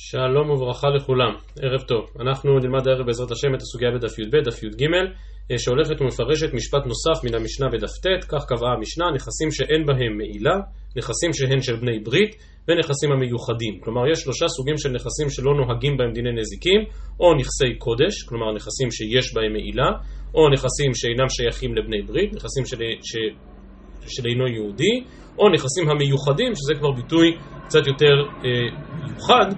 שלום וברכה לכולם, ערב טוב. אנחנו נלמד הערב בעזרת השם את הסוגיה בדף י"ב, דף י"ג, אה, שהולכת ומפרשת משפט נוסף מן המשנה בדף ט', כך קבעה המשנה, נכסים שאין בהם מעילה, נכסים שהן של בני ברית, ונכסים המיוחדים. כלומר, יש שלושה סוגים של נכסים שלא נוהגים בהם דיני נזיקים, או נכסי קודש, כלומר נכסים שיש בהם מעילה, או נכסים שאינם שייכים לבני ברית, נכסים של, ש, של אינו יהודי, או נכסים המיוחדים, שזה כבר ביטוי קצת יותר אה, מיוחד,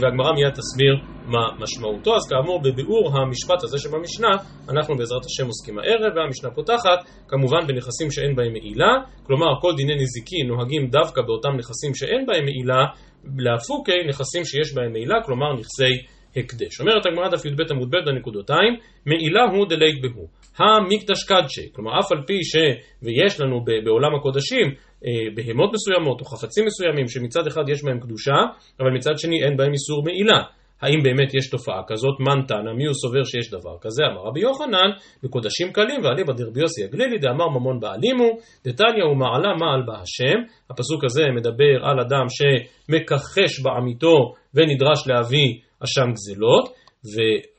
והגמרא מיד תסביר מה משמעותו. אז כאמור, בביאור המשפט הזה שבמשנה, אנחנו בעזרת השם עוסקים הערב, והמשנה פותחת, כמובן בנכסים שאין בהם מעילה, כלומר כל דיני נזיקין נוהגים דווקא באותם נכסים שאין בהם מעילה, להפוקי נכסים שיש בהם מעילה, כלומר נכסי הקדש. אומרת הגמרא דף י"ב עמוד ב' בנקודותיים, מעילה הוא דלית בהו. המקדש קדשי, כלומר אף על פי ש... ויש לנו בעולם הקודשים אה, בהמות מסוימות או חפצים מסוימים שמצד אחד יש בהם קדושה, אבל מצד שני אין בהם איסור מעילה. האם באמת יש תופעה כזאת? מן תנא, מי הוא סובר שיש דבר כזה? אמר רבי יוחנן, בקודשים קלים ואליבא דרבי יוסי הגלילי דאמר ממון בעלימו, דתניא ומעלה מעל בה השם. הפסוק הזה מדבר על אדם שמכחש בעמיתו ונדרש להביא אשם גזלות,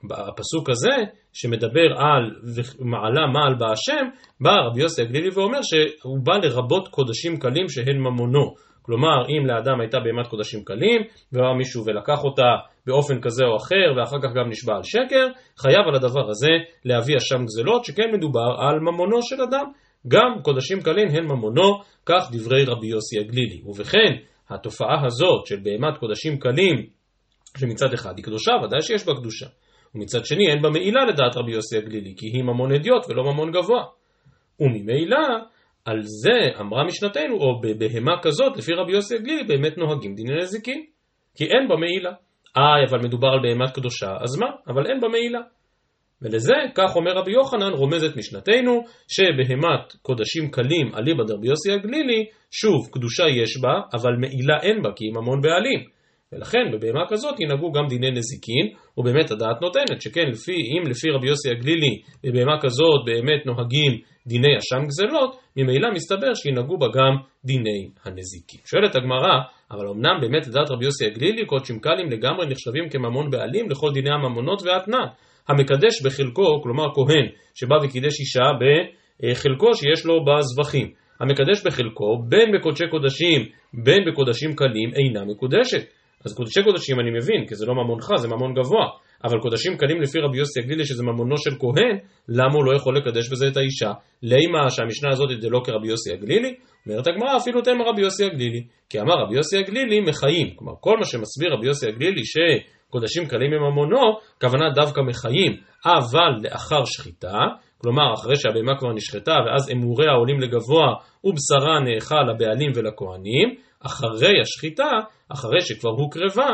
והפסוק הזה שמדבר על מעלה מעל בה השם, בא רבי יוסי הגלילי ואומר שהוא בא לרבות קודשים קלים שהן ממונו. כלומר, אם לאדם הייתה בהמת קודשים קלים, ובא מישהו ולקח אותה באופן כזה או אחר, ואחר כך גם נשבע על שקר, חייב על הדבר הזה להביא אשם גזלות, שכן מדובר על ממונו של אדם. גם קודשים קלים הן ממונו, כך דברי רבי יוסי הגלילי. ובכן, התופעה הזאת של בהמת קודשים קלים, שמצד אחד היא קדושה, ודאי שיש בה קדושה. ומצד שני אין בה מעילה לדעת רבי יוסי הגלילי, כי היא ממון אדיוט ולא ממון גבוה. וממילא, על זה אמרה משנתנו, או בבהמה כזאת, לפי רבי יוסי הגלילי, באמת נוהגים דיני נזיקין. כי אין בה מעילה. אה, אבל מדובר על בהמת קדושה, אז מה? אבל אין בה מעילה. ולזה, כך אומר רבי יוחנן, רומזת משנתנו, שבהמת קודשים קלים אליבא דרבי יוסי הגלילי, שוב, קדושה יש בה, אבל מעילה אין בה, כי היא ממון בעלים. ולכן בבהמה כזאת ינהגו גם דיני נזיקין, ובאמת הדעת נותנת שכן לפי, אם לפי רבי יוסי הגלילי בבהמה כזאת באמת נוהגים דיני אשם גזלות, ממילא מסתבר שינהגו בה גם דיני הנזיקין. שואלת הגמרא, אבל אמנם באמת לדעת רבי יוסי הגלילי קודשים קלים לגמרי נחשבים כממון בעלים לכל דיני הממונות והאתנן. המקדש בחלקו, כלומר כהן שבא וקידש אישה בחלקו שיש לו בזבחים. המקדש בחלקו, בין בקודשי קודשים, בין בקודשים קלים, אינה מקודשת. אז קודשי קודשים אני מבין, כי זה לא ממונך, זה ממון גבוה. אבל קודשים קלים לפי רבי יוסי הגלילי שזה ממונו של כהן, למה הוא לא יכול לקדש בזה את האישה? לימה שהמשנה הזאת היא לא כרבי יוסי הגלילי? אומרת הגמרא אפילו תמר רבי יוסי הגלילי. כי אמר רבי יוסי הגלילי מחיים. כלומר כל מה שמסביר רבי יוסי הגלילי שקודשים קלים הם ממונו, כוונה דווקא מחיים, אבל לאחר שחיטה, כלומר אחרי שהבהמה כבר נשחטה ואז אמוריה עולים לגבוה ובשרה נאכל לבעלים ולכהנים, אחרי השחיטה, אחרי שכבר הוקרבה,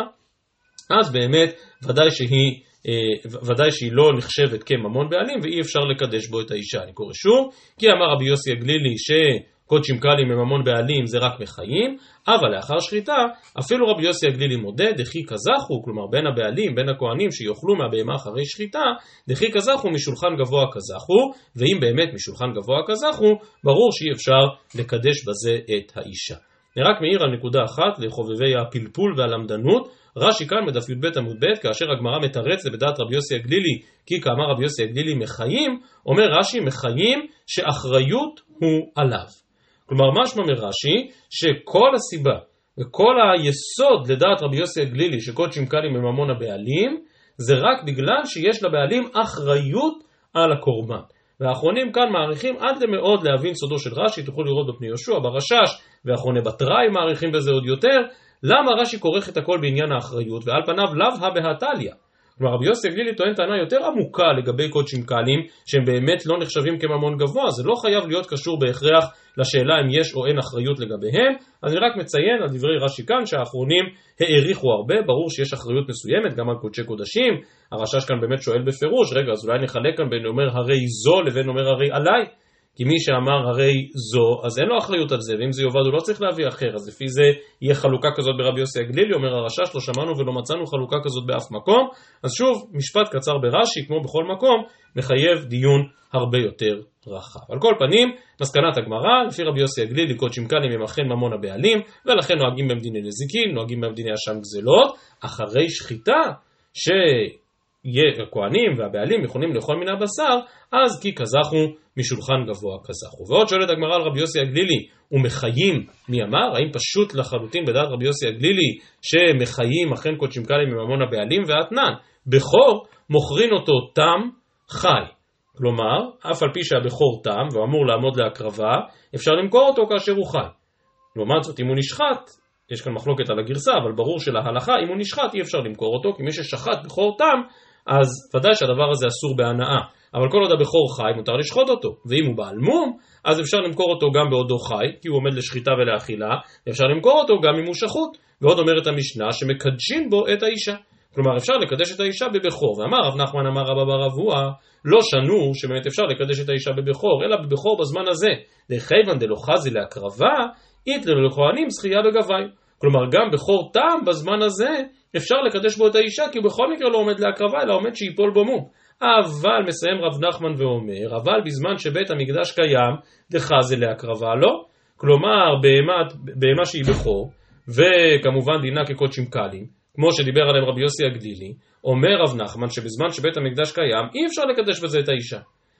אז באמת ודאי שהיא, אה, ודאי שהיא לא נחשבת כממון בעלים ואי אפשר לקדש בו את האישה. אני קורא שוב, כי אמר רבי יוסי הגלילי שקודשים קלים מממון בעלים זה רק מחיים, אבל לאחר שחיטה, אפילו רבי יוסי הגלילי מודה, דחי כזכו, כלומר בין הבעלים, בין הכהנים שיאכלו מהבהמה אחרי שחיטה, דחי כזכו משולחן גבוה כזכו, ואם באמת משולחן גבוה כזכו, ברור שאי אפשר לקדש בזה את האישה. אני רק מעיר על נקודה אחת לחובבי הפלפול והלמדנות. רש"י כאן בדף י"ב עמוד ב', כאשר הגמרא מתרץ לבדעת רבי יוסי הגלילי, כי כאמר רבי יוסי הגלילי מחיים, אומר רש"י מחיים שאחריות הוא עליו. כלומר משמע מרש"י שכל הסיבה וכל היסוד לדעת רבי יוסי הגלילי שקודשים קלים מממון הבעלים, זה רק בגלל שיש לבעלים אחריות על הקורבן. והאחרונים כאן מעריכים עד למאוד להבין סודו של רש"י, תוכלו לראות בפני יהושע, ברשש, ואחרוני בתראי מעריכים בזה עוד יותר, למה רש"י כורך את הכל בעניין האחריות, ועל פניו לאו הא בהתליא. כלומר רבי יוסי גלילי טוען טענה יותר עמוקה לגבי קודשים קלים, שהם באמת לא נחשבים כממון גבוה, זה לא חייב להיות קשור בהכרח לשאלה אם יש או אין אחריות לגביהם, אז אני רק מציין על דברי רש"י כאן שהאחרונים העריכו הרבה, ברור שיש אחריות מסוימת גם על קודשי קודשים, הרשש כאן באמת שואל בפירוש, רגע אז אולי נחלק כאן בין אומר הרי זו לבין אומר הרי עליי, כי מי שאמר הרי זו, אז אין לו אחריות על זה, ואם זה יאבד הוא לא צריך להביא אחר, אז לפי זה יהיה חלוקה כזאת ברבי יוסי הגלילי, אומר הרשש, לא שמענו ולא מצאנו חלוקה כזאת באף מקום, אז שוב, משפט קצר ברש"י, כמו בכל מקום, מחייב דיון הרבה יותר רחב. על כל פנים, מסקנת הגמרא, לפי רבי יוסי הגלילי, קודשים קלים הם אכן ממון הבעלים, ולכן נוהגים בהם דיני נזיקים, נוהגים בהם דיני אשם גזלות, אחרי שחיטה, ש... הכהנים והבעלים יכולים לאכול מן הבשר, אז כי קזחו משולחן גבוה קזחו. ועוד שואלת הגמרא על רבי יוסי הגלילי, ומחיים מי אמר? האם פשוט לחלוטין בדעת רבי יוסי הגלילי שמחיים אכן קודשים קלים מממון הבעלים ואתנן? בכור מוכרין אותו תם חי. כלומר, אף על פי שהבכור תם והוא אמור לעמוד להקרבה, אפשר למכור אותו כאשר הוא חי. לעומת זאת, אם הוא נשחט, יש כאן מחלוקת על הגרסה, אבל ברור שלהלכה, אם הוא נשחט אי אפשר למכור אותו, כי מי ששחט בכור תם, אז ודאי שהדבר הזה אסור בהנאה. אבל כל עוד הבכור חי, מותר לשחוט אותו. ואם הוא בעל מום, אז אפשר למכור אותו גם בעודו חי, כי הוא עומד לשחיטה ולאכילה, ואפשר למכור אותו גם אם הוא שחוט. ועוד אומרת המשנה שמקדשים בו את האישה. כלומר, אפשר לקדש את האישה בבכור. ואמר רב נחמן אמר רבא בר אבוה, לא שנו שבאמת אפשר לקדש את האישה בבכור, אלא בבכור בזמן הזה. דחייבן דלא חזי להקרבה, אית לכהנים זכייה בגבי. כלומר, גם בכור טעם בזמן הזה אפשר לקדש בו את האישה, כי הוא בכל מקרה לא עומד להקרבה, אלא עומד שיפול בו מום. אבל, מסיים רב נחמן ואומר, אבל בזמן שבית המקדש קיים, דחזה להקרבה לא. כלומר, בהמה שהיא בכור, וכמובן דינה כקודשים קלים, כמו שדיבר עליהם רבי יוסי הגלילי, אומר רב נחמן שבזמן שבית המקדש קיים, אי אפשר לקדש בזה את האישה.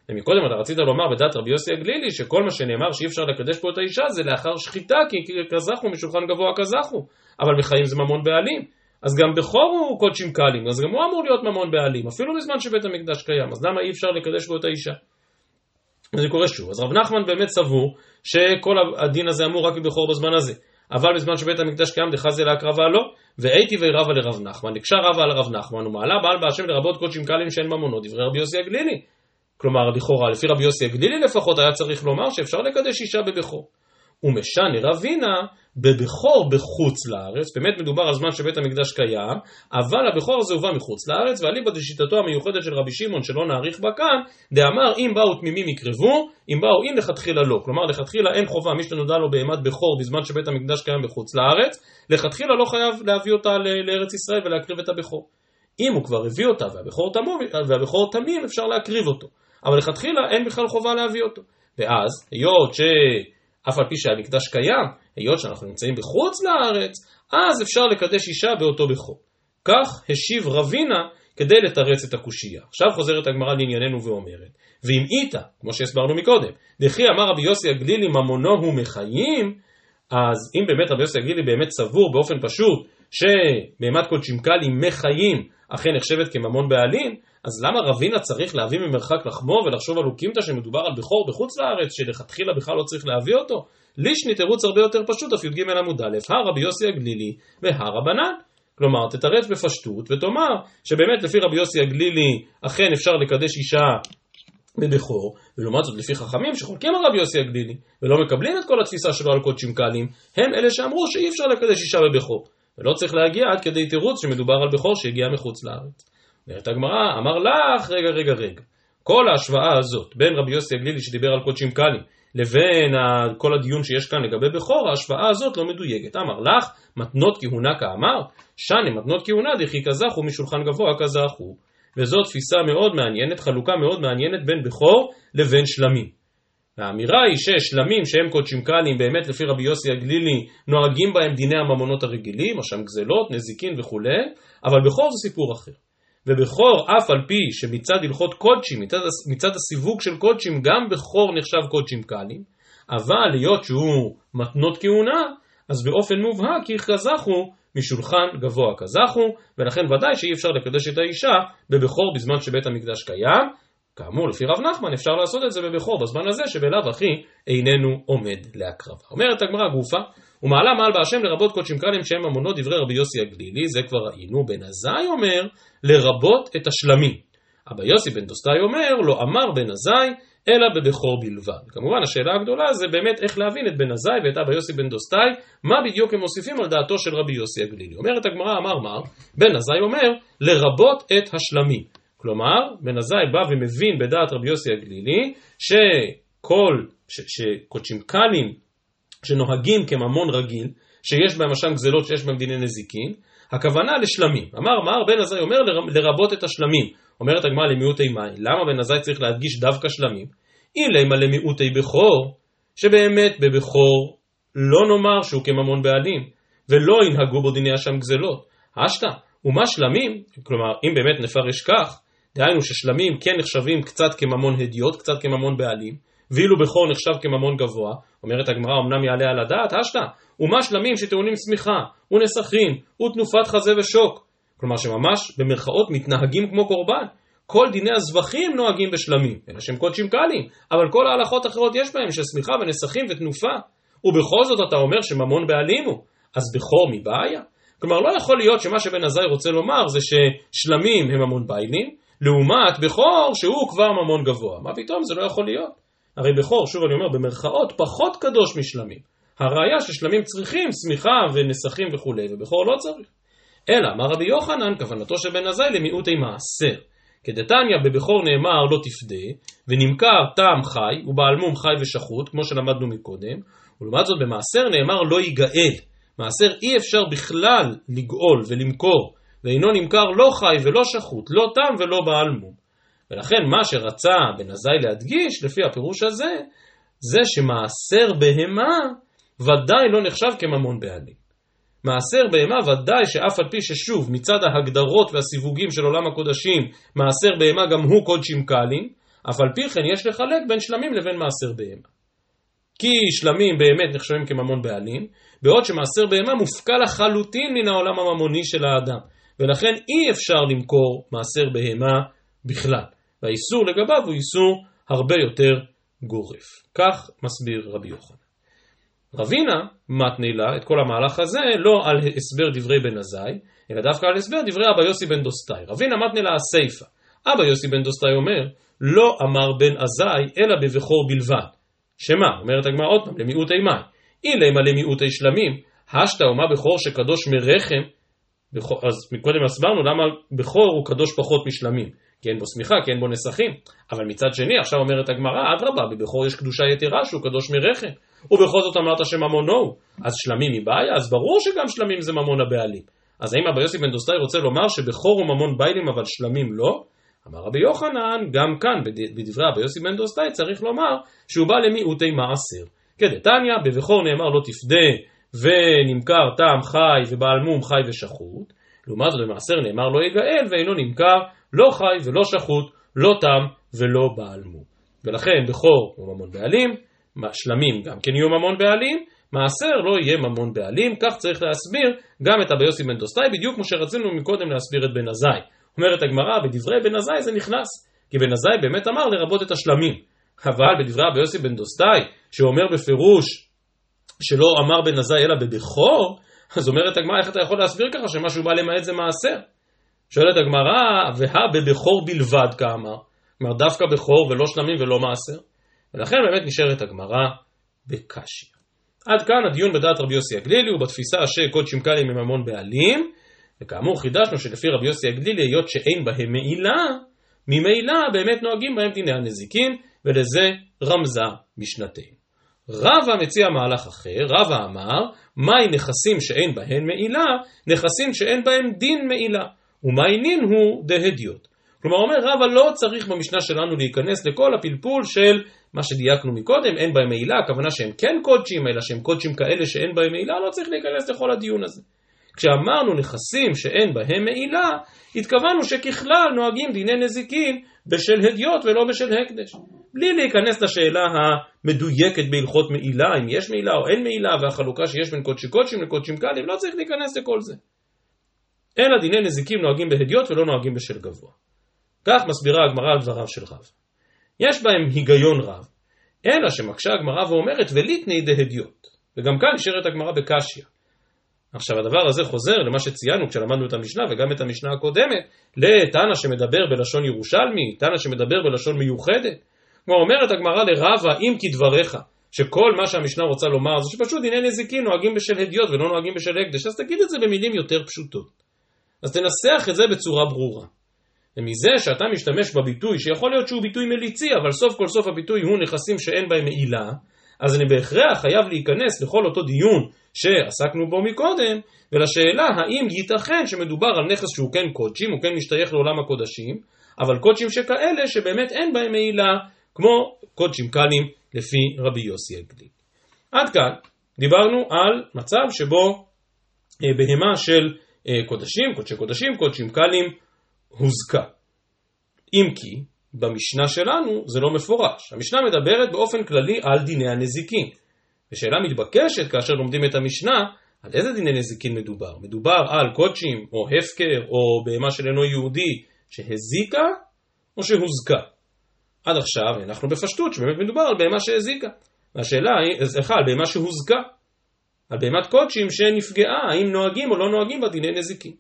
ומקודם אתה רצית לומר בדעת רבי יוסי הגלילי שכל מה שנאמר שאי אפשר לקדש פה את האישה זה לאחר שחיטה כי כזכו משולחן גבוה כזכו. אבל בחיים זה ממון בעלים. אז גם בכור הוא קודשים קלים אז גם הוא אמור להיות ממון בעלים אפילו בזמן שבית המקדש קיים. אז למה אי אפשר לקדש בו את האישה? זה קורה שוב. אז רב נחמן באמת סבור שכל הדין הזה אמור רק בבכור בזמן הזה. אבל בזמן שבית המקדש קיים דחזה להקרבה לא. והייתי וירבה לרב נחמן נקשה רבה על רב נחמן ומעלה בעל בהשם לרבות קודשים קלים שאין ממונות דברי רבי יוסי הגלילי כלומר, לכאורה, לפי רבי יוסי הגלילי לפחות, היה צריך לומר שאפשר לקדש אישה בבכור. ומשנה רבינה בבכור בחוץ לארץ, באמת מדובר על זמן שבית המקדש קיים, אבל הבכור הזה הובא מחוץ לארץ, ואליבא דשיטתו המיוחדת של רבי שמעון שלא נאריך בה כאן, דאמר אם באו תמימים יקרבו, אם באו אם לכתחילה לא. כלומר לכתחילה אין חובה, מי שנודע לו בהמת בכור בזמן שבית המקדש קיים בחוץ לארץ, לכתחילה לא חייב להביא אותה לארץ ישראל ולהקריב את הבכור. אם הוא כבר הביא אותה והבכור תמים, אפשר להקריב אותו. אבל לכתחילה אין בכלל חובה להביא אותו. ואז, היות שאף על פי שהמקדש קיים, היות שאנחנו נמצאים בחוץ לארץ, אז אפשר לקדש אישה באותו בכור. כך השיב רבינה כדי לתרץ את הקושייה. עכשיו חוזרת הגמרא לענייננו ואומרת, ואם איתה, כמו שהסברנו מקודם, דכי אמר רבי יוסי הגלילי ממונו הוא מחיים, אז אם באמת רבי יוסי הגלילי באמת סבור באופן פשוט שבהמת קודשים קלי מחיים אכן נחשבת כממון בעלים, אז למה רבינה צריך להביא ממרחק לחמו ולחשוב על אוקימתא שמדובר על בכור בחוץ לארץ, שלכתחילה בכלל לא צריך להביא אותו? לישני תירוץ הרבה יותר פשוט, אף י"ג עמוד א', הרבי יוסי הגלילי והרבנן. כלומר, תתרץ בפשטות ותאמר שבאמת לפי רבי יוסי הגלילי אכן אפשר לקדש אישה בבכור, ולעומת זאת לפי חכמים שחולקים על רבי יוסי הגלילי ולא מקבלים את כל התפיסה שלו על קודשים קלים, הם אלה שאמרו שאי אפשר לקדש אישה בבכור. ולא צריך להגיע עד כדי תירוץ שמדובר על בכור שהגיע מחוץ לארץ. אומרת הגמרא, אמר לך, רגע, רגע, רגע. כל ההשוואה הזאת בין רבי יוסי הגלילי שדיבר על קודשים קלים לבין כל הדיון שיש כאן לגבי בכור, ההשוואה הזאת לא מדויקת. אמר לך, מתנות כהונה כאמר, שני מתנות כהונה דכי כזכו משולחן גבוה כזכו. וזו תפיסה מאוד מעניינת, חלוקה מאוד מעניינת בין בכור לבין שלמים. האמירה היא ששלמים שהם קודשים קלים באמת לפי רבי יוסי הגלילי נוהגים בהם דיני הממונות הרגילים, אשם גזלות, נזיקין וכולי, אבל בכור זה סיפור אחר. ובכור אף על פי שמצד הלכות קודשים, מצד, מצד הסיווג של קודשים, גם בכור נחשב קודשים קלים, אבל היות שהוא מתנות כהונה, אז באופן מובהק כי כזכו משולחן גבוה כזכו, ולכן ודאי שאי אפשר לקדש את האישה בבכור בזמן שבית המקדש קיים. כאמור, לפי רב נחמן אפשר לעשות את זה בבכור בזמן הזה שבלאו הכי איננו עומד להקרבה. אומרת הגמרא גופה, ומעלה מעל בהשם לרבות קודשים קלים שהם ממונות דברי רבי יוסי הגלילי, זה כבר ראינו, בן עזאי אומר לרבות את השלמים. אבא יוסי בן דוסטאי אומר לא אמר בן עזאי אלא בבכור בלבד. כמובן השאלה הגדולה זה באמת איך להבין את בן עזאי ואת אבא יוסי בן דוסטאי, מה בדיוק הם מוסיפים על דעתו של רבי יוסי הגלילי. אומרת הגמרא אמר מר, בן עזאי אומר לרבות את השלמים. כלומר, בן עזאי בא ומבין בדעת רבי יוסי הגלילי, ש... כל, שקודשים קלים, שנוהגים כממון רגיל, שיש בהם אשם גזלות, שיש בהם דיני נזיקין, הכוונה לשלמים. אמר מר בן עזאי אומר לרבות את השלמים. אומרת הגמרא למיעוטי מים. למה בן עזאי צריך להדגיש דווקא שלמים? אילמה למיעוטי בכור, שבאמת בבכור לא נאמר שהוא כממון בעלים, ולא ינהגו בו דיני אשם גזלות. אשתא, ומה שלמים, כלומר אם באמת נפרש כך, דהיינו ששלמים כן נחשבים קצת כממון הדיוט, קצת כממון בעלים, ואילו בכור נחשב כממון גבוה, אומרת הגמרא אמנם יעלה על הדעת, אשתא, ומה שלמים שטעונים צמיחה, ונסכים, ותנופת חזה ושוק. כלומר שממש במרכאות מתנהגים כמו קורבן. כל דיני הזבחים נוהגים בשלמים, אלא שהם קודשים קלים, אבל כל ההלכות האחרות יש בהם של צמיחה ונסכים ותנופה. ובכל זאת אתה אומר שממון בעלים הוא, אז בכור מבעיה? כלומר לא יכול להיות שמה שבן עזאי רוצה לומר זה ששלמים הם ממון בעלים, לעומת בכור שהוא כבר ממון גבוה. מה פתאום? זה לא יכול להיות. הרי בכור, שוב אני אומר, במרכאות פחות קדוש משלמים. הראיה ששלמים צריכים צמיחה ונסכים וכולי, ובכור לא צריך. אלא, אמר רבי יוחנן, כוונתו של בן עזאי למיעוטי מעשר. כדתניא בבכור נאמר לא תפדה, ונמכר טעם חי, ובעל מום חי ושחוט, כמו שלמדנו מקודם, ולעומת זאת במעשר נאמר לא ייגאל. מעשר אי אפשר בכלל לגאול ולמכור, ואינו נמכר לא חי ולא שחוט, לא טעם ולא בעל מום. ולכן מה שרצה בן עזאי להדגיש, לפי הפירוש הזה, זה שמעשר בהמה ודאי לא נחשב כממון בעלים. מעשר בהמה ודאי שאף על פי ששוב מצד ההגדרות והסיווגים של עולם הקודשים מעשר בהמה גם הוא קודשים קלים אף על פי כן יש לחלק בין שלמים לבין מעשר בהמה. כי שלמים באמת נחשבים כממון בעלים בעוד שמעשר בהמה מופקע לחלוטין מן העולם הממוני של האדם ולכן אי אפשר למכור מעשר בהמה בכלל והאיסור לגביו הוא איסור הרבה יותר גורף. כך מסביר רבי יוחנן. רבינה מתנה לה את כל המהלך הזה לא על הסבר דברי בן עזאי, אלא דווקא על הסבר דברי אבא יוסי בן דוסטאי. רבינה מתנה לה הסיפא. אבא יוסי בן דוסטאי אומר, לא אמר בן עזאי אלא בבכור בלבד. שמה? אומרת הגמרא עוד פעם, למיעוטי מים. אילמה למיעוטי שלמים, השתא ומה בכור שקדוש מרחם, אז מקודם הסברנו למה בכור הוא קדוש פחות משלמים. כי אין בו שמיכה, כי אין בו נסכים. אבל מצד שני, עכשיו אומרת הגמרא, אדרבה, בבכור יש קדושה יתרה שהוא קדוש מרחם. ובכל זאת אמרת שממונו הוא. אז שלמים היא בעיה? אז ברור שגם שלמים זה ממון הבעלים. אז האם רבי יוסי בן דוסטאי רוצה לומר שבכור הוא ממון בעלים אבל שלמים לא? אמר רבי יוחנן, גם כאן בדברי רבי יוסי בן דוסטאי צריך לומר שהוא בא למיעוטי מעשר. כדתניא, בבכור נאמר לא תפדה ונמכר תם חי ובעל מום חי ושחוט. לעומת זאת במעשר נאמר לא יגאל ואינו נמכר לא חי ולא שחוט, לא תם ולא בעל מום. ולכן בכור הוא ממון בעלים, שלמים גם כן יהיו ממון בעלים, מעשר לא יהיה ממון בעלים, כך צריך להסביר גם את אבא יוסי בן דוסטאי, בדיוק כמו שרצינו מקודם להסביר את בן עזאי. אומרת הגמרא, בדברי בן עזאי זה נכנס, כי בן עזאי באמת אמר לרבות את השלמים. אבל בדברי אבא יוסי בן דוסטאי, שאומר בפירוש שלא אמר בן עזאי אלא בבכור, אז אומרת הגמרא, איך אתה יכול להסביר ככה שמשהו בא למעט זה מעשר? שואלת הגמרא, והא בבכור בלבד כאמר, כלומר דווקא בכור ולא שלמים ולא מעשר, ולכן באמת נשארת הגמרא בקשיא. עד כאן הדיון בדעת רבי יוסי הגלילי ובתפיסה שקודשים קלים הם המון בעלים, וכאמור חידשנו שלפי רבי יוסי הגלילי, היות שאין בהם מעילה, ממילא באמת נוהגים בהם דיני הנזיקין, ולזה רמזה משנתנו. רבא מציע מהלך אחר, רבא אמר, מהי נכסים שאין בהן מעילה? נכסים שאין בהם דין מעילה. ומעינין הוא דהדיוט. כלומר אומר רבא לא צריך במשנה שלנו להיכנס לכל הפלפול של מה שדייקנו מקודם, אין בהם מעילה, הכוונה שהם כן קודשים, אלא שהם קודשים כאלה שאין בהם מעילה, לא צריך להיכנס לכל הדיון הזה. כשאמרנו נכסים שאין בהם מעילה, התכוונו שככלל נוהגים דיני נזיקין בשל הדיוט ולא בשל הקדש. בלי להיכנס לשאלה המדויקת בהלכות מעילה, אם יש מעילה או אין מעילה, והחלוקה שיש בין קודשי קודשים לקודשים קלים, לא צריך להיכנס לכל זה. אלא דיני נזיקים נוהגים בהדיוט ולא נוהגים בשל גבוה. כך מסבירה הגמרא על דבריו של רב. יש בהם היגיון רב, אלא שמקשה הגמרא ואומרת וליטני דהדיוט. וגם כאן נשארת הגמרא בקשיא. עכשיו הדבר הזה חוזר למה שציינו כשלמדנו את המשנה וגם את המשנה הקודמת, לתנא שמדבר בלשון ירושלמי, תנא שמדבר בלשון מיוחדת. כמו אומרת הגמרא לרבה אם כדבריך, שכל מה שהמשנה רוצה לומר זה שפשוט דיני נזיקין נוהגים בשל הדיוט ולא נוהגים בשל הקדש, אז תגיד את זה במילים יותר פשוטות. אז תנסח את זה בצורה ברורה. ומזה שאתה משתמש בביטוי, שיכול להיות שהוא ביטוי מליצי, אבל סוף כל סוף הביטוי הוא נכסים שאין בהם מעילה, אז אני בהכרח חייב להיכנס לכל אותו דיון שעסקנו בו מקודם, ולשאלה האם ייתכן שמדובר על נכס שהוא כן קודשים, הוא כן משתייך לעולם הקודשים, אבל קודשים שכאלה שבאמת אין בהם מעילה, כמו קודשים קלים לפי רבי יוסי הגליק. עד כאן דיברנו על מצב שבו אה, בהמה של קודשים, קודשי קודשים, קודשים קלים, הוזכה. אם כי, במשנה שלנו זה לא מפורש. המשנה מדברת באופן כללי על דיני הנזיקין. ושאלה מתבקשת כאשר לומדים את המשנה, על איזה דיני נזיקין מדובר? מדובר על קודשים, או הפקר, או בהמה של אינו יהודי שהזיקה, או שהוזכה? עד עכשיו אנחנו בפשטות שבאמת מדובר על בהמה שהזיקה. והשאלה היא, סליחה, על בהמה שהוזכה. על בהמת קודשים שנפגעה, האם נוהגים או לא נוהגים בה דיני נזיקין.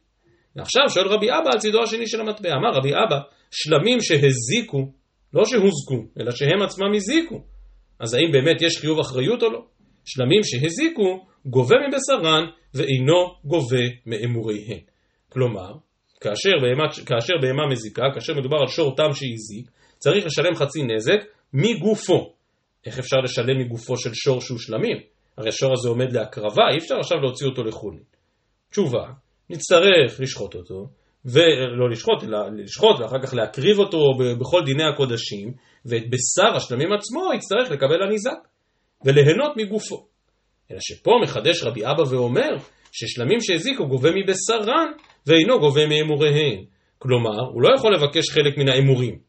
ועכשיו שואל רבי אבא על צידו השני של המטבע. אמר רבי אבא, שלמים שהזיקו, לא שהוזקו, אלא שהם עצמם הזיקו. אז האם באמת יש חיוב אחריות או לא? שלמים שהזיקו, גובה מבשרן ואינו גובה מאמוריהן. כלומר, כאשר בהמה, כאשר בהמה מזיקה, כאשר מדובר על שור תם שהזיק, צריך לשלם חצי נזק מגופו. איך אפשר לשלם מגופו של שור שהוא שלמים? הרי השור הזה עומד להקרבה, אי אפשר עכשיו להוציא אותו לחולין. תשובה, נצטרך לשחוט אותו, ולא לשחוט, אלא לשחוט ואחר כך להקריב אותו בכל דיני הקודשים, ואת בשר השלמים עצמו יצטרך לקבל הניזק, וליהנות מגופו. אלא שפה מחדש רבי אבא ואומר, ששלמים שהזיקו גובה מבשרן, ואינו גובה מאמוריהן. כלומר, הוא לא יכול לבקש חלק מן האמורים,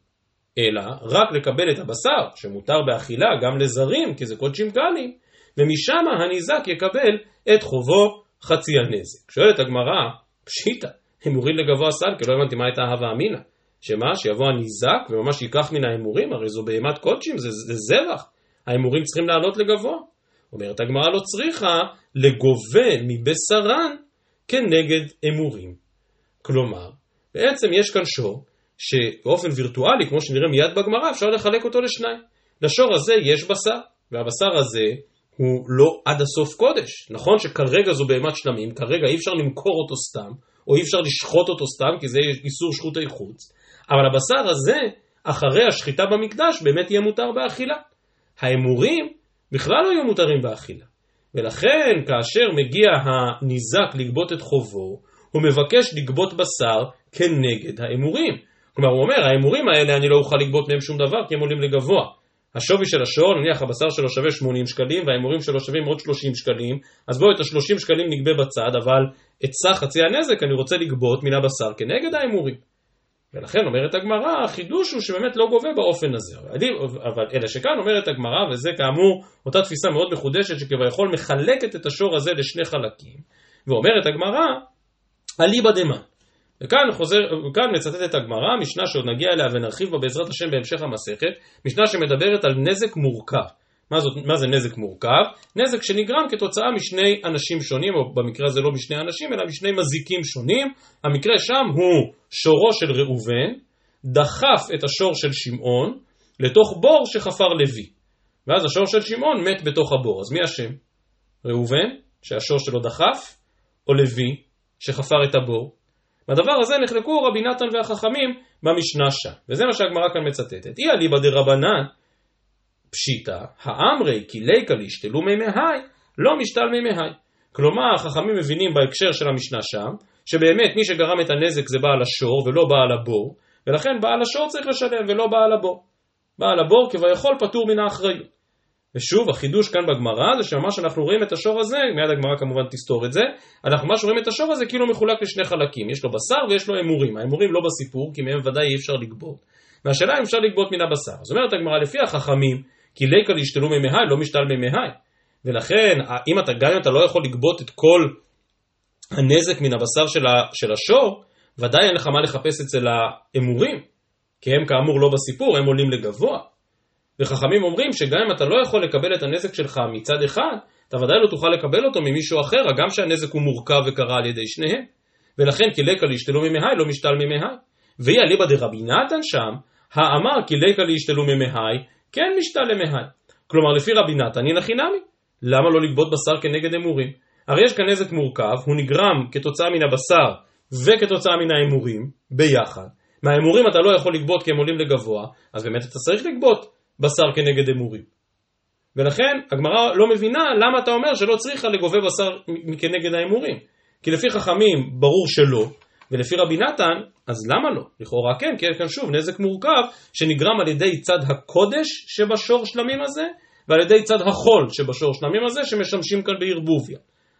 אלא רק לקבל את הבשר, שמותר באכילה גם לזרים, כי זה קודשים קלים, ומשם הניזק יקבל את חובו חצי הנזק. שואלת הגמרא, פשיטא, הימורים לגבוה סל, כי לא הבנתי מה הייתה הווה אמינא. שמה? שיבוא הניזק וממש ייקח מן ההימורים? הרי זו בהמת קודשים, זה, זה זרח. ההימורים צריכים לעלות לגבוה. אומרת הגמרא לא צריכה לגובה מבשרן כנגד הימורים. כלומר, בעצם יש כאן שור שבאופן וירטואלי, כמו שנראה מיד בגמרא, אפשר לחלק אותו לשניים. לשור הזה יש בשר, והבשר הזה הוא לא עד הסוף קודש. נכון שכרגע זו בהמת שלמים, כרגע אי אפשר למכור אותו סתם, או אי אפשר לשחוט אותו סתם, כי זה איסור שחוטי חוץ, אבל הבשר הזה, אחרי השחיטה במקדש, באמת יהיה מותר באכילה. האמורים בכלל לא יהיו מותרים באכילה. ולכן, כאשר מגיע הניזק לגבות את חובו, הוא מבקש לגבות בשר כנגד האמורים. כלומר, הוא אומר, האמורים האלה אני לא אוכל לגבות מהם שום דבר, כי הם עולים לגבוה. השווי של השור, נניח הבשר שלו שווה 80 שקלים וההימורים שלו שווים עוד 30 שקלים, אז בואו את ה-30 שקלים נגבה בצד, אבל את סך חצי הנזק אני רוצה לגבות מן הבשר כנגד ההימורים. ולכן אומרת הגמרא, החידוש הוא שבאמת לא גובה באופן הזה. אבל אלא שכאן אומרת הגמרא, וזה כאמור אותה תפיסה מאוד מחודשת שכביכול מחלקת את השור הזה לשני חלקים, ואומרת הגמרא, אליבא דמן. וכאן חוזר, כאן מצטטת הגמרא, משנה שעוד נגיע אליה ונרחיב בה בעזרת השם בהמשך המסכת, משנה שמדברת על נזק מורכב. מה, זאת, מה זה נזק מורכב? נזק שנגרם כתוצאה משני אנשים שונים, או במקרה הזה לא משני אנשים, אלא משני מזיקים שונים. המקרה שם הוא שורו של ראובן, דחף את השור של שמעון לתוך בור שחפר לוי. ואז השור של שמעון מת בתוך הבור. אז מי אשם? ראובן, שהשור שלו דחף, או לוי, שחפר את הבור? בדבר הזה נחלקו רבי נתן והחכמים במשנה שם. וזה מה שהגמרא כאן מצטטת. אי אליבא דרבנן פשיטא, האמרי כי ליקה להשתלו מי מהי, לא משתל מי מהי. כלומר, החכמים מבינים בהקשר של המשנה שם, שבאמת מי שגרם את הנזק זה בעל השור ולא בעל הבור, ולכן בעל השור צריך לשלם ולא בעל הבור. בעל הבור כביכול פטור מן האחריות. ושוב, החידוש כאן בגמרא זה שממש אנחנו רואים את השור הזה, מיד הגמרא כמובן תסתור את זה, אנחנו ממש רואים את השור הזה כאילו מחולק לשני חלקים, יש לו בשר ויש לו אמורים, האמורים לא בסיפור, כי מהם ודאי אי אפשר לגבות. והשאלה אם אפשר לגבות מן הבשר. אז אומרת הגמרא, לפי החכמים, כי ליקה להשתלו ממהי, לא משתל ממהי. ולכן, אם אתה, גם אם אתה לא יכול לגבות את כל הנזק מן הבשר של, ה, של השור, ודאי אין לך מה לחפש אצל האמורים, כי הם כאמור לא בסיפור, הם עולים לגבוה. וחכמים אומרים שגם אם אתה לא יכול לקבל את הנזק שלך מצד אחד, אתה ודאי לא תוכל לקבל אותו ממישהו אחר, הגם שהנזק הוא מורכב וקרה על ידי שניהם. ולכן כי לקה להשתלו ממהי לא משתל ממהי. והיא אליבא דרבי נתן שם, האמר כי לקה להשתלו ממהי, כן משתל למהי. כלומר לפי רבי נתן הנה חינמי. למה לא לגבות בשר כנגד אמורים? הרי יש כאן נזק מורכב, הוא נגרם כתוצאה מן הבשר וכתוצאה מן האמורים ביחד. מההימורים אתה לא יכול לגבות כי הם עולים לגבוה, אז באמת אתה צריך לגבות בשר כנגד הימורים. ולכן הגמרא לא מבינה למה אתה אומר שלא צריכה לגובה בשר כנגד ההימורים. כי לפי חכמים ברור שלא, ולפי רבי נתן, אז למה לא? לכאורה כן, כי יש כאן שוב נזק מורכב שנגרם על ידי צד הקודש שבשור שלמים הזה, ועל ידי צד החול שבשור שלמים הזה, שמשמשים כאן בערבוביה.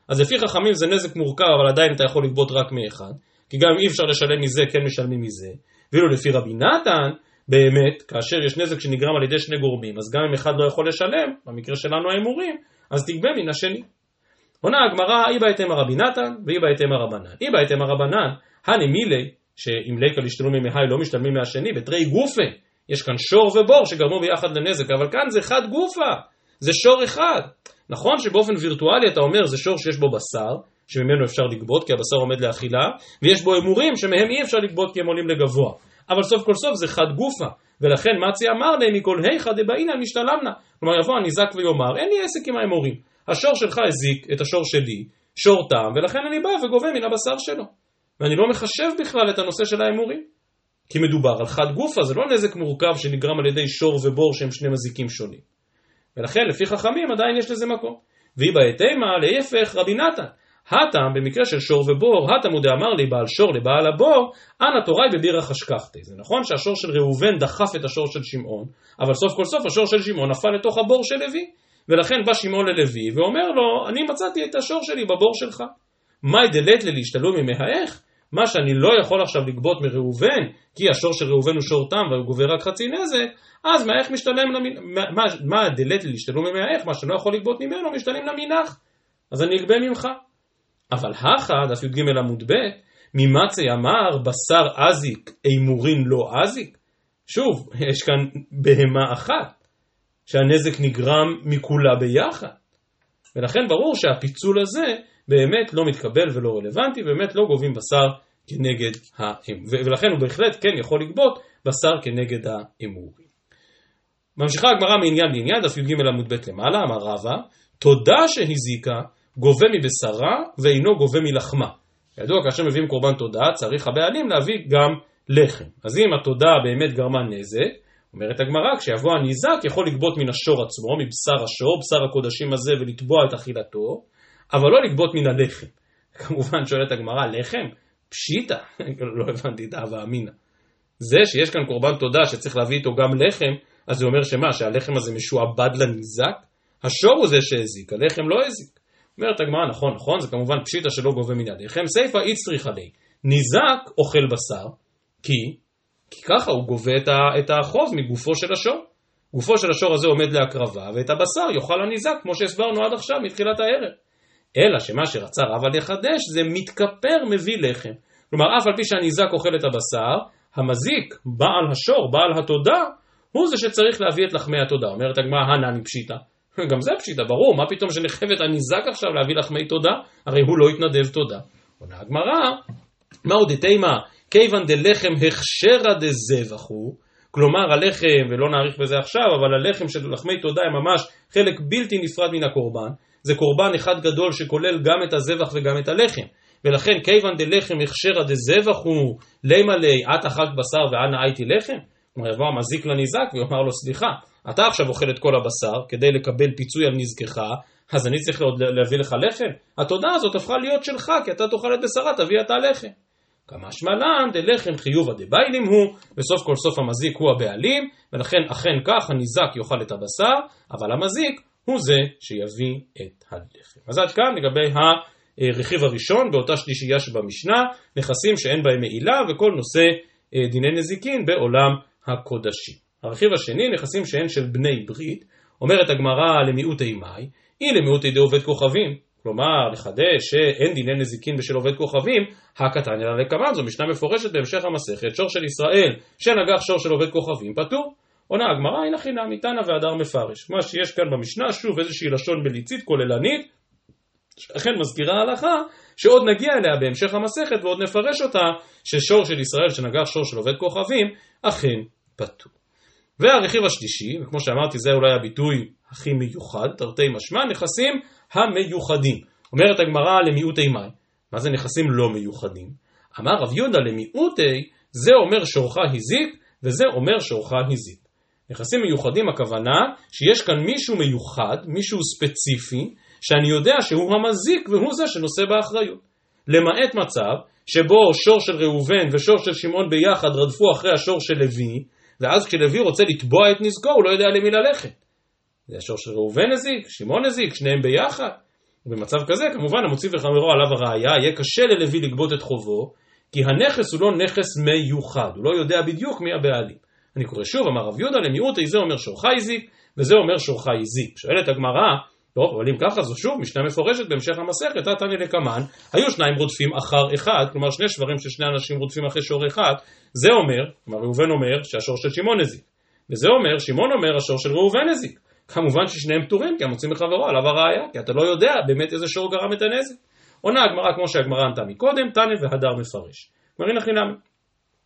אז לפי חכמים זה נזק מורכב, אבל עדיין אתה יכול לגבות רק מאחד, כי גם אם אי אפשר לשלם מזה, כן משלמים מזה. ואילו לפי רבי נתן, באמת, כאשר יש נזק שנגרם על ידי שני גורמים, אז גם אם אחד לא יכול לשלם, במקרה שלנו ההימורים, אז תגבה מן השני. עונה הגמרא, אי בהתאם הרבי נתן, ואי בהתאם הרבנן. אי בהתאם הרבנן, הני מילי, שאם ליקה להשתלום ממהי לא משתלמים מהשני, בתרי גופה, יש כאן שור ובור שגרמו ביחד לנזק, אבל כאן זה חד גופה, זה שור אחד. נכון שבאופן וירטואלי אתה אומר זה שור שיש בו בשר, שממנו אפשר לגבות כי הבשר עומד לאכילה, ויש בו אמורים שמהם אי אפשר לגבות כי הם עולים לגבוה. אבל סוף כל סוף זה חד גופה, ולכן מצי אמר להם מכל היכא דבעינן משתלמנה. כלומר יבוא הניזק ויאמר, אין לי עסק עם האמורים. השור שלך הזיק את השור שלי, שור טעם, ולכן אני בא וגובה מן הבשר שלו. ואני לא מחשב בכלל את הנושא של ההימורים. כי מדובר על חד גופה, זה לא נזק מורכב שנגרם על ידי שור ובור שהם שני מזיקים שונים. ולכן לפי חכמים עדיין יש לזה מקום. והיא בהתאמה להפך רבי נתן. הטעם במקרה של שור ובור, הטעם דאמר לי בעל שור לבעל הבור, אנא תוראי בבירה חשכחתי. זה נכון שהשור של ראובן דחף את השור של שמעון, אבל סוף כל סוף השור של שמעון נפל לתוך הבור של לוי. ולכן בא שמעון ללוי ואומר לו, אני מצאתי את השור שלי בבור שלך. מאי דלת לי להשתלו ממהאך? מה שאני לא יכול עכשיו לגבות מראובן, כי השור של ראובן הוא שור תם והוא גובה רק חצי נזק, אז מהאך משתלם, למין... מה, מה, דלת לי להשתלו ממהאך? מה שאני לא יכול לגבות ממנו משתלם למנח. אז אני אגבה ממך. אבל הכא, דף י"ג עמוד ב', ממצי אמר בשר אזיק, אימורין לא אזיק? שוב, יש כאן בהמה אחת, שהנזק נגרם מכולה ביחד. ולכן ברור שהפיצול הזה באמת לא מתקבל ולא רלוונטי, באמת לא גובים בשר כנגד האם. ולכן הוא בהחלט כן יכול לגבות בשר כנגד האמורים. ממשיכה הגמרא מעניין לעניין, דף י"ג עמוד ב' למעלה, אמר רבא, תודה שהזיקה גובה מבשרה ואינו גובה מלחמה. ידוע כאשר מביאים קורבן תודה צריך הבעלים להביא גם לחם. אז אם התודה באמת גרמה נזק, אומרת הגמרא, כשיבוא הניזק יכול לגבות מן השור עצמו, מבשר השור, בשר הקודשים הזה ולתבוע את אכילתו, אבל לא לגבות מן הלחם. כמובן שואלת הגמרא, לחם? פשיטא, לא הבנתי את אהבה אמינא. זה שיש כאן קורבן תודה שצריך להביא איתו גם לחם, אז זה אומר שמה, שהלחם הזה משועבד לניזק? השור הוא זה שהזיק, הלחם לא הזיק. אומרת הגמרא, נכון, נכון, זה כמובן פשיטא שלא גובה מן הלחם, סיפא איץ צריכה לי. ניזק אוכל בשר, כי, כי ככה הוא גובה את החוב מגופו של השור. גופו של השור הזה עומד להקרבה, ואת הבשר יאכל הניזק, כמו שהסברנו עד עכשיו, מתחילת הערב. אלא שמה שרצה רבא לחדש זה מתכפר מביא לחם. כלומר, אף על פי שהניזק אוכל את הבשר, המזיק, בעל השור, בעל התודה, הוא זה שצריך להביא את לחמי התודה. אומרת הגמרא, הנני פשיטא. גם זה פשיטא, ברור, מה פתאום שנחבת הניזק עכשיו להביא לחמי תודה? הרי הוא לא התנדב תודה. עונה הגמרא, מהו דתימה, כיוון דלחם הכשרא דזבח הוא, כלומר הלחם, ולא נאריך בזה עכשיו, אבל הלחם של לחמי תודה הם ממש חלק בלתי נפרד מן הקורבן, זה קורבן אחד גדול שכולל גם את הזבח וגם את הלחם. ולכן כיוון דלחם הכשרא דזבח הוא לימה לי את אכלת בשר ואנה הייתי לחם? כלומר יבוא המזיק לניזק ויאמר לו סליחה, אתה עכשיו אוכל את כל הבשר כדי לקבל פיצוי על נזקך, אז אני צריך עוד להביא לך לחם? התודה הזאת הפכה להיות שלך, כי אתה תאכל את בשרה, תביא אתה לחם. כמה שמלן דלחם חיובה דביילים הוא, וסוף כל סוף המזיק הוא הבעלים, ולכן אכן כך הניזק יאכל את הבשר, אבל המזיק הוא זה שיביא את הלחם. אז עד כאן לגבי הרכיב הראשון באותה שלישייה שבמשנה, נכסים שאין בהם מעילה וכל נושא אה, דיני נזיקין בעולם הקודשים. הרכיב השני, נכסים שאין של בני ברית, אומרת הגמרא למיעוטי מאי, היא למיעוטי דעובד כוכבים, כלומר לחדש שאין דיני נזיקין בשל עובד כוכבים, הקטן אלא לקמן, זו משנה מפורשת בהמשך המסכת, שור של ישראל שנגח שור של עובד כוכבים פטור. עונה הגמרא, הנה חינם, איתנה והדר מפרש. מה שיש כאן במשנה, שוב איזושהי לשון מליצית כוללנית, שאכן מזכירה ההלכה, שעוד נגיע אליה בהמשך המסכת ועוד נפרש אותה, ששור של ישראל שנגח שור של עובד כוכבים, אכן פטור. והרכיב השלישי, וכמו שאמרתי זה אולי הביטוי הכי מיוחד, תרתי משמע, נכסים המיוחדים. אומרת הגמרא למיעוטי מים. מה זה נכסים לא מיוחדים? אמר רב יהודה למיעוטי זה אומר שורך הזיק, וזה אומר שורך הזיק. נכסים מיוחדים הכוונה שיש כאן מישהו מיוחד, מישהו ספציפי, שאני יודע שהוא המזיק והוא זה שנושא באחריות. למעט מצב שבו שור של ראובן ושור של שמעון ביחד רדפו אחרי השור של לוי, ואז כשלוי רוצה לתבוע את נזקו הוא לא יודע למי ללכת. זה השור של ראובן הזיק, שמעון הזיק, שניהם ביחד. ובמצב כזה כמובן המוציא וחמרו עליו הראייה, יהיה קשה ללוי לגבות את חובו, כי הנכס הוא לא נכס מיוחד, הוא לא יודע בדיוק מי הבעלים. אני קורא שוב, אמר רב יהודה למיעוט, זה אומר שורך הזיק, וזה אומר שורך הזיק. שואלת הגמרא, טוב, אבל אם ככה זו שוב משנה מפורשת בהמשך המסכת, תניא לקמן, היו שניים רודפים אחר אחד, כלומר שני שברים של שני אנשים רודפים אחרי שור אחד, זה אומר, כלומר ראובן אומר שהשור של שמעון הזיק, וזה אומר, שמעון אומר השור של ראובן הזיק. כמובן ששניהם פטורים, כי המוצאים מחברו עליו הראייה, כי אתה לא יודע באמת איזה שור גרם את הנזק. עונה הגמרא כמו שהגמרא ענתה מקודם, תניא והדר מפרש. מרין הכי נמי.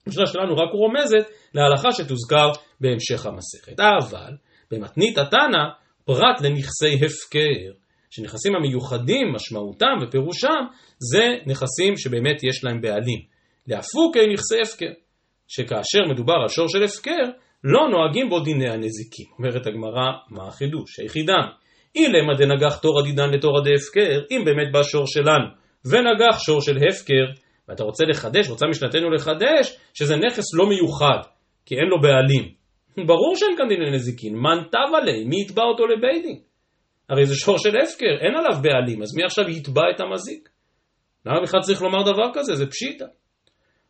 המשנה שלנו רק רומזת להלכה שתוזכר בהמשך המסכת. אבל במתנית התנא פרט לנכסי הפקר, שנכסים המיוחדים, משמעותם ופירושם, זה נכסים שבאמת יש להם בעלים. להפוקי נכסי הפקר, שכאשר מדובר על שור של הפקר, לא נוהגים בו דיני הנזיקים. אומרת הגמרא, מה החידוש? היחידם. אילמה דנגח תורא דידן לתורא דהפקר, אם באמת בא שור שלנו, ונגח שור של הפקר, ואתה רוצה לחדש, רוצה משנתנו לחדש, שזה נכס לא מיוחד, כי אין לו בעלים. ברור שאין כאן דיני נזיקין, מן טב עלי, מי יתבע אותו לבית דין? הרי זה שור של הפקר, אין עליו בעלים, אז מי עכשיו יתבע את המזיק? למה בכלל צריך לומר דבר כזה? זה פשיטה.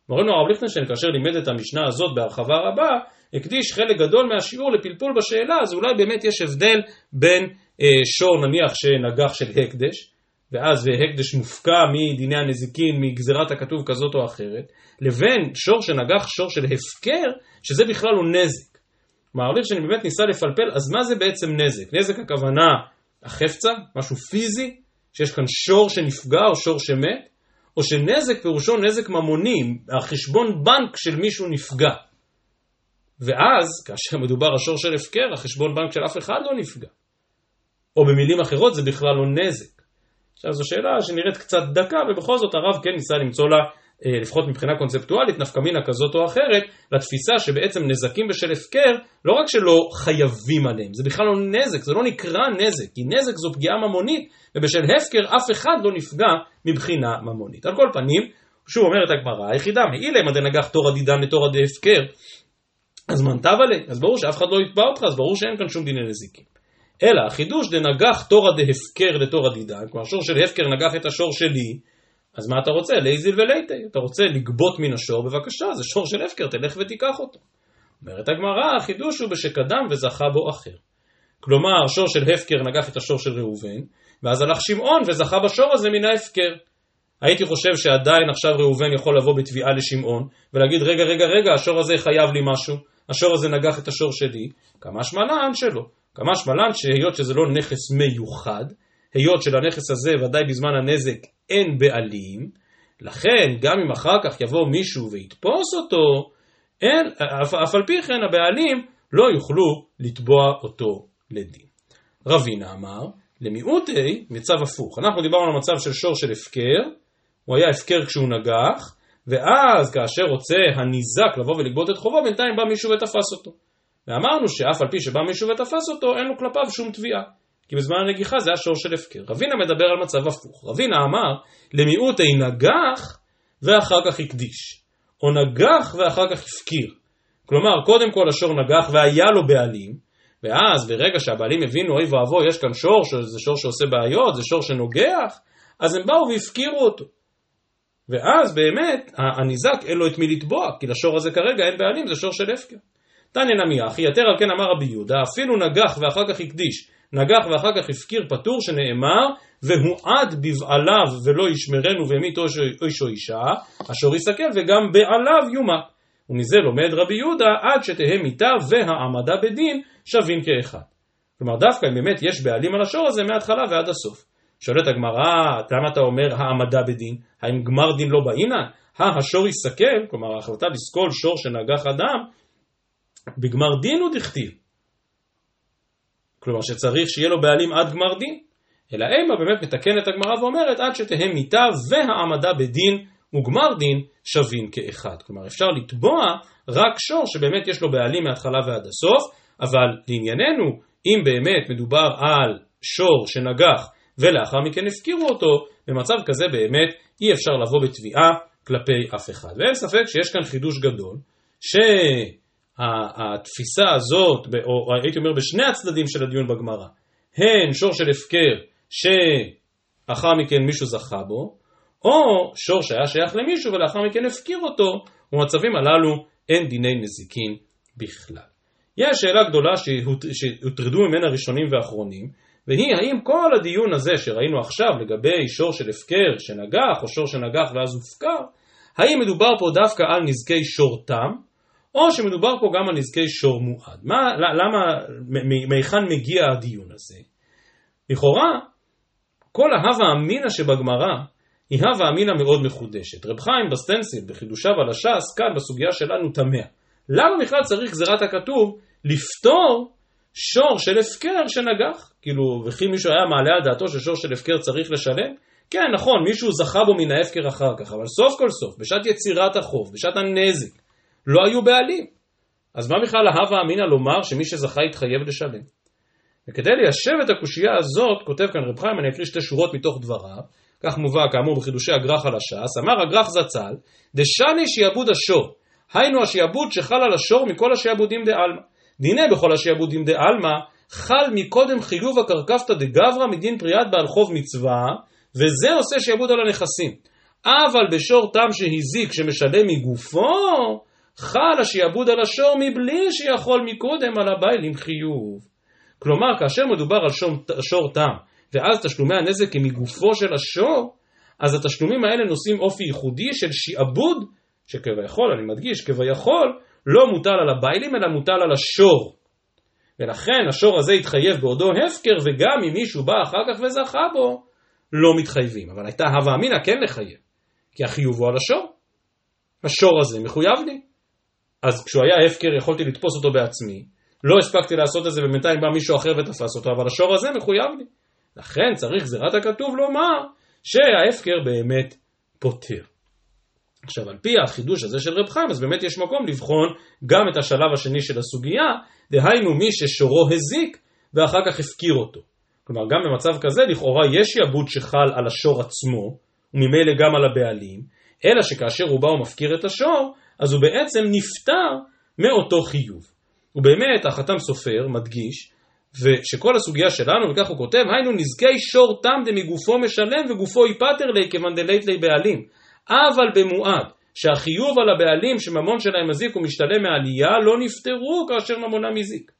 מורנו הרב ליכטנשטיין, כאשר לימד את המשנה הזאת בהרחבה רבה, הקדיש חלק גדול מהשיעור לפלפול בשאלה, אז אולי באמת יש הבדל בין אה, שור נניח שנגח של הקדש, ואז הקדש מופקע מדיני הנזיקין, מגזירת הכתוב כזאת או אחרת, לבין שור שנגח שור של הפקר, שזה בכלל הוא נזק. מעריך שאני באמת ניסה לפלפל, אז מה זה בעצם נזק? נזק הכוונה החפצה, משהו פיזי, שיש כאן שור שנפגע או שור שמת, או שנזק פירושו נזק ממוני, החשבון בנק של מישהו נפגע. ואז, כאשר מדובר על שור של הפקר, החשבון בנק של אף אחד לא נפגע. או במילים אחרות זה בכלל לא נזק. עכשיו זו שאלה שנראית קצת דקה, ובכל זאת הרב כן ניסה למצוא לה לפחות מבחינה קונספטואלית, נפקא מינה כזאת או אחרת, לתפיסה שבעצם נזקים בשל הפקר, לא רק שלא חייבים עליהם, זה בכלל לא נזק, זה לא נקרא נזק, כי נזק זו פגיעה ממונית, ובשל הפקר אף אחד לא נפגע מבחינה ממונית. על כל פנים, שוב אומרת הגמרא, היחידה מאילה מדי נגח תורא דידן לתורא דהפקר, אז מנתב עלי, אז ברור שאף אחד לא יתבע אותך, אז ברור שאין כאן שום דיני נזיקים. אלא החידוש דנגח תורא דהפקר לתורא דידן, כלומר שור של הפקר נגח את השור שלי, אז מה אתה רוצה? לייזיל ולייטי. אתה רוצה לגבות מן השור, בבקשה, זה שור של הפקר, תלך ותיקח אותו. אומרת הגמרא, החידוש הוא בשקדם וזכה בו אחר. כלומר, שור של הפקר נגח את השור של ראובן, ואז הלך שמעון וזכה בשור הזה מן ההפקר. הייתי חושב שעדיין עכשיו ראובן יכול לבוא בתביעה לשמעון, ולהגיד, רגע, רגע, רגע, השור הזה חייב לי משהו, השור הזה נגח את השור שלי, כמה שמלן שלו. כמה שמלן שהיות שזה לא נכס מיוחד, היות שלנכס הזה ודאי בזמן הנזק אין בעלים, לכן גם אם אחר כך יבוא מישהו ויתפוס אותו, אין, אף, אף על פי כן הבעלים לא יוכלו לתבוע אותו לדין. רבינה אמר, למיעוטי מצב הפוך. אנחנו דיברנו על מצב של שור של הפקר, הוא היה הפקר כשהוא נגח, ואז כאשר רוצה הניזק לבוא ולגבות את חובו, בינתיים בא מישהו ותפס אותו. ואמרנו שאף על פי שבא מישהו ותפס אותו, אין לו כלפיו שום תביעה. כי בזמן הנגיחה זה השור של הפקר. רבינה מדבר על מצב הפוך. רבינה אמר, למיעוטי נגח ואחר כך הקדיש. או נגח ואחר כך הפקיר. כלומר, קודם כל השור נגח והיה לו בעלים, ואז ברגע שהבעלים הבינו, אוי ואבוי, יש כאן שור, זה שור שעושה בעיות, זה שור שנוגח, אז הם באו והפקירו אותו. ואז באמת, הניזק אין לו את מי לתבוע, כי לשור הזה כרגע אין בעלים, זה שור של הפקר. תניא נמי יתר על כן אמר רבי יהודה, אפילו נגח ואחר כך הקדיש, נגח ואחר כך הפקיר פטור שנאמר והועד בבעליו ולא ישמרנו והמית איש או אישה אשר יסכל וגם בעליו יומת ומזה לומד רבי יהודה עד שתהא מיתה והעמדה בדין שווים כאחד כלומר דווקא אם באמת יש בעלים על השור הזה מההתחלה ועד הסוף שואלת הגמרא, למה אתה אומר העמדה בדין? האם גמר דין לא באינן? השור יסכל, כלומר ההחלטה לסקול שור שנגח אדם, בגמר דין הוא דכתיב. כלומר שצריך שיהיה לו בעלים עד גמר דין, אלא אימה באמת מתקנת הגמרא ואומרת עד שתהא מיתה והעמדה בדין וגמר דין שווין כאחד. כלומר, אפשר לתבוע רק שור שבאמת יש לו בעלים מההתחלה ועד הסוף, אבל לענייננו, אם באמת מדובר על שור שנגח ולאחר מכן הפקירו אותו, במצב כזה באמת אי אפשר לבוא בתביעה כלפי אף אחד. ואין ספק שיש כאן חידוש גדול, שהתפיסה הזאת, או הייתי אומר בשני הצדדים של הדיון בגמרא, הן שור של הפקר שאחר מכן מישהו זכה בו, או שור שהיה שייך למישהו ולאחר מכן הפקיר אותו, במצבים הללו אין דיני נזיקין בכלל. יש שאלה גדולה שהוטרדו ממנה ראשונים ואחרונים, והיא האם כל הדיון הזה שראינו עכשיו לגבי שור של הפקר שנגח, או שור שנגח ואז הופקר, האם מדובר פה דווקא על נזקי שור תם, או שמדובר פה גם על נזקי שור מועד. מה, למה, מהיכן מגיע הדיון הזה? לכאורה, כל ההווה אמינא שבגמרא היא הווה אמינא מאוד מחודשת. רב חיים בסטנסיל בחידושיו על הש"ס, כאן בסוגיה שלנו תמה. למה בכלל צריך גזירת הכתוב לפטור שור של הפקר שנגח? כאילו, וכי מישהו היה מעלה על דעתו ששור של הפקר צריך לשלם? כן, נכון, מישהו זכה בו מן ההפקר אחר כך, אבל סוף כל סוף, בשעת יצירת החוב, בשעת הנזק, לא היו בעלים. אז מה בכלל ההווה אמינא לומר שמי שזכה יתחייב לשלם? וכדי ליישב את הקושייה הזאת, כותב כאן רב חיים, אני אקריא שתי שורות מתוך דבריו, כך מובא כאמור בחידושי הגרח על הש"ס, אמר הגרח זצ"ל, דשני שיעבוד השור, היינו השיעבוד שחל על השור מכל השיעבודים דעלמא. דיני בכל השיעבודים דעלמא, חל מקודם חיוב הקרקפתא דגברא מדין פריאת בעל חוב מצווה, וזה עושה שיעבוד על הנכסים. אבל בשור תם שהזיק שמשלם מגופו, חל השיעבוד על השור מבלי שיכול מקודם על הביילים חיוב. כלומר, כאשר מדובר על שור, שור תם, ואז תשלומי הנזק הם מגופו של השור, אז התשלומים האלה נושאים אופי ייחודי של שיעבוד, שכביכול, אני מדגיש, כביכול, לא מוטל על הביילים, אלא מוטל על השור. ולכן השור הזה התחייב בעודו הפקר, וגם אם מישהו בא אחר כך וזכה בו, לא מתחייבים. אבל הייתה הווה אמינא כן לחייב, כי החיוב הוא על השור. השור הזה מחויב לי. אז כשהוא היה הפקר יכולתי לתפוס אותו בעצמי, לא הספקתי לעשות את זה ובינתיים בא מישהו אחר ותפס אותו, אבל השור הזה מחויב לי. לכן צריך גזירת הכתוב לומר שההפקר באמת פותר. עכשיו על פי החידוש הזה של רב חיים אז באמת יש מקום לבחון גם את השלב השני של הסוגיה, דהיינו מי ששורו הזיק ואחר כך הפקיר אותו. כלומר גם במצב כזה לכאורה יש שעבוד שחל על השור עצמו וממילא גם על הבעלים, אלא שכאשר הוא בא ומפקיר את השור אז הוא בעצם נפטר מאותו חיוב. ובאמת החתם סופר מדגיש ושכל הסוגיה שלנו, וכך הוא כותב, היינו נזקי שור תם דמגופו משלם וגופו ייפטר לי כיוון דלית לי בעלים. אבל במועד שהחיוב על הבעלים שממון שלהם מזיק ומשתלם מעלייה לא נפטרו כאשר ממונם מזיק.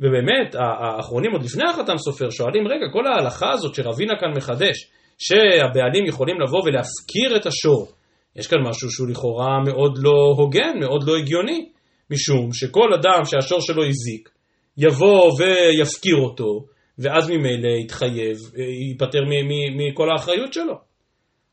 ובאמת, האחרונים עוד לפני החתם סופר שואלים, רגע, כל ההלכה הזאת שרבינה כאן מחדש, שהבעלים יכולים לבוא ולהפקיר את השור, יש כאן משהו שהוא לכאורה מאוד לא הוגן, מאוד לא הגיוני, משום שכל אדם שהשור שלו הזיק, יבוא ויפקיר אותו, ואז ממילא יתחייב, ייפטר מכל האחריות שלו.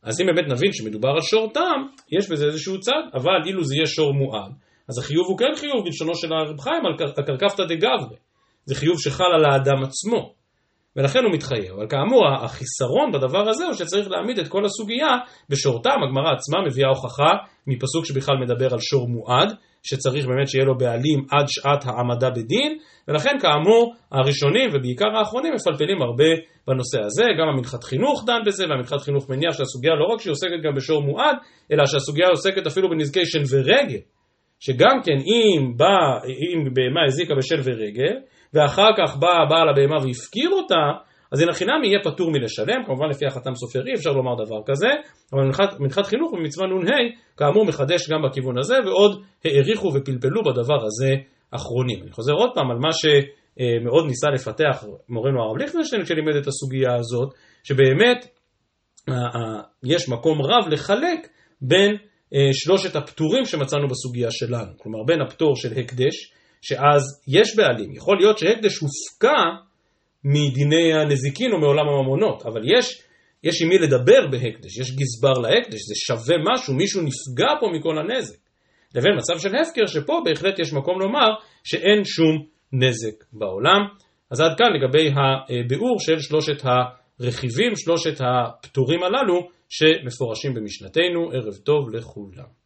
אז אם באמת נבין שמדובר על שור תם, יש בזה איזשהו צד, אבל אילו זה יהיה שור מועד, אז החיוב הוא כן חיוב בלשונו של הרב חיים על הקרקפתא דגברי. זה חיוב שחל על האדם עצמו, ולכן הוא מתחייב. אבל כאמור, החיסרון בדבר הזה הוא שצריך להעמיד את כל הסוגיה בשורתם. הגמרא עצמה מביאה הוכחה מפסוק שבכלל מדבר על שור מועד, שצריך באמת שיהיה לו בעלים עד שעת העמדה בדין, ולכן כאמור הראשונים ובעיקר האחרונים מפלפלים הרבה בנושא הזה, גם המנחת חינוך דן בזה, והמנחת חינוך מניח שהסוגיה לא רק שהיא עוסקת גם בשור מועד, אלא שהסוגיה עוסקת אפילו בנזקי שן ורגל, שגם כן אם בא, אם בהמה הזיקה בשן ורגל, ואחר כך בא בעל הבהמה והפקיר אותה, אז אין החינם יהיה פטור מלשלם, כמובן לפי החתם סופרי אפשר לומר דבר כזה, אבל מנחת, מנחת חינוך במצווה נ"ה כאמור מחדש גם בכיוון הזה, ועוד העריכו ופלפלו בדבר הזה אחרונים. אני חוזר עוד פעם על מה שמאוד ניסה לפתח מורנו הרב ליכטנשטיין כשלימד את הסוגיה הזאת, שבאמת יש מקום רב לחלק בין שלושת הפטורים שמצאנו בסוגיה שלנו, כלומר בין הפטור של הקדש, שאז יש בעלים, יכול להיות שהקדש הופקע מדיני הנזיקין או מעולם הממונות, אבל יש, יש עם מי לדבר בהקדש, יש גזבר להקדש, זה שווה משהו, מישהו נפגע פה מכל הנזק. לבין מצב של הפקר, שפה בהחלט יש מקום לומר שאין שום נזק בעולם. אז עד כאן לגבי הביאור של שלושת רכיבים שלושת הפטורים הללו שמפורשים במשנתנו. ערב טוב לכולם.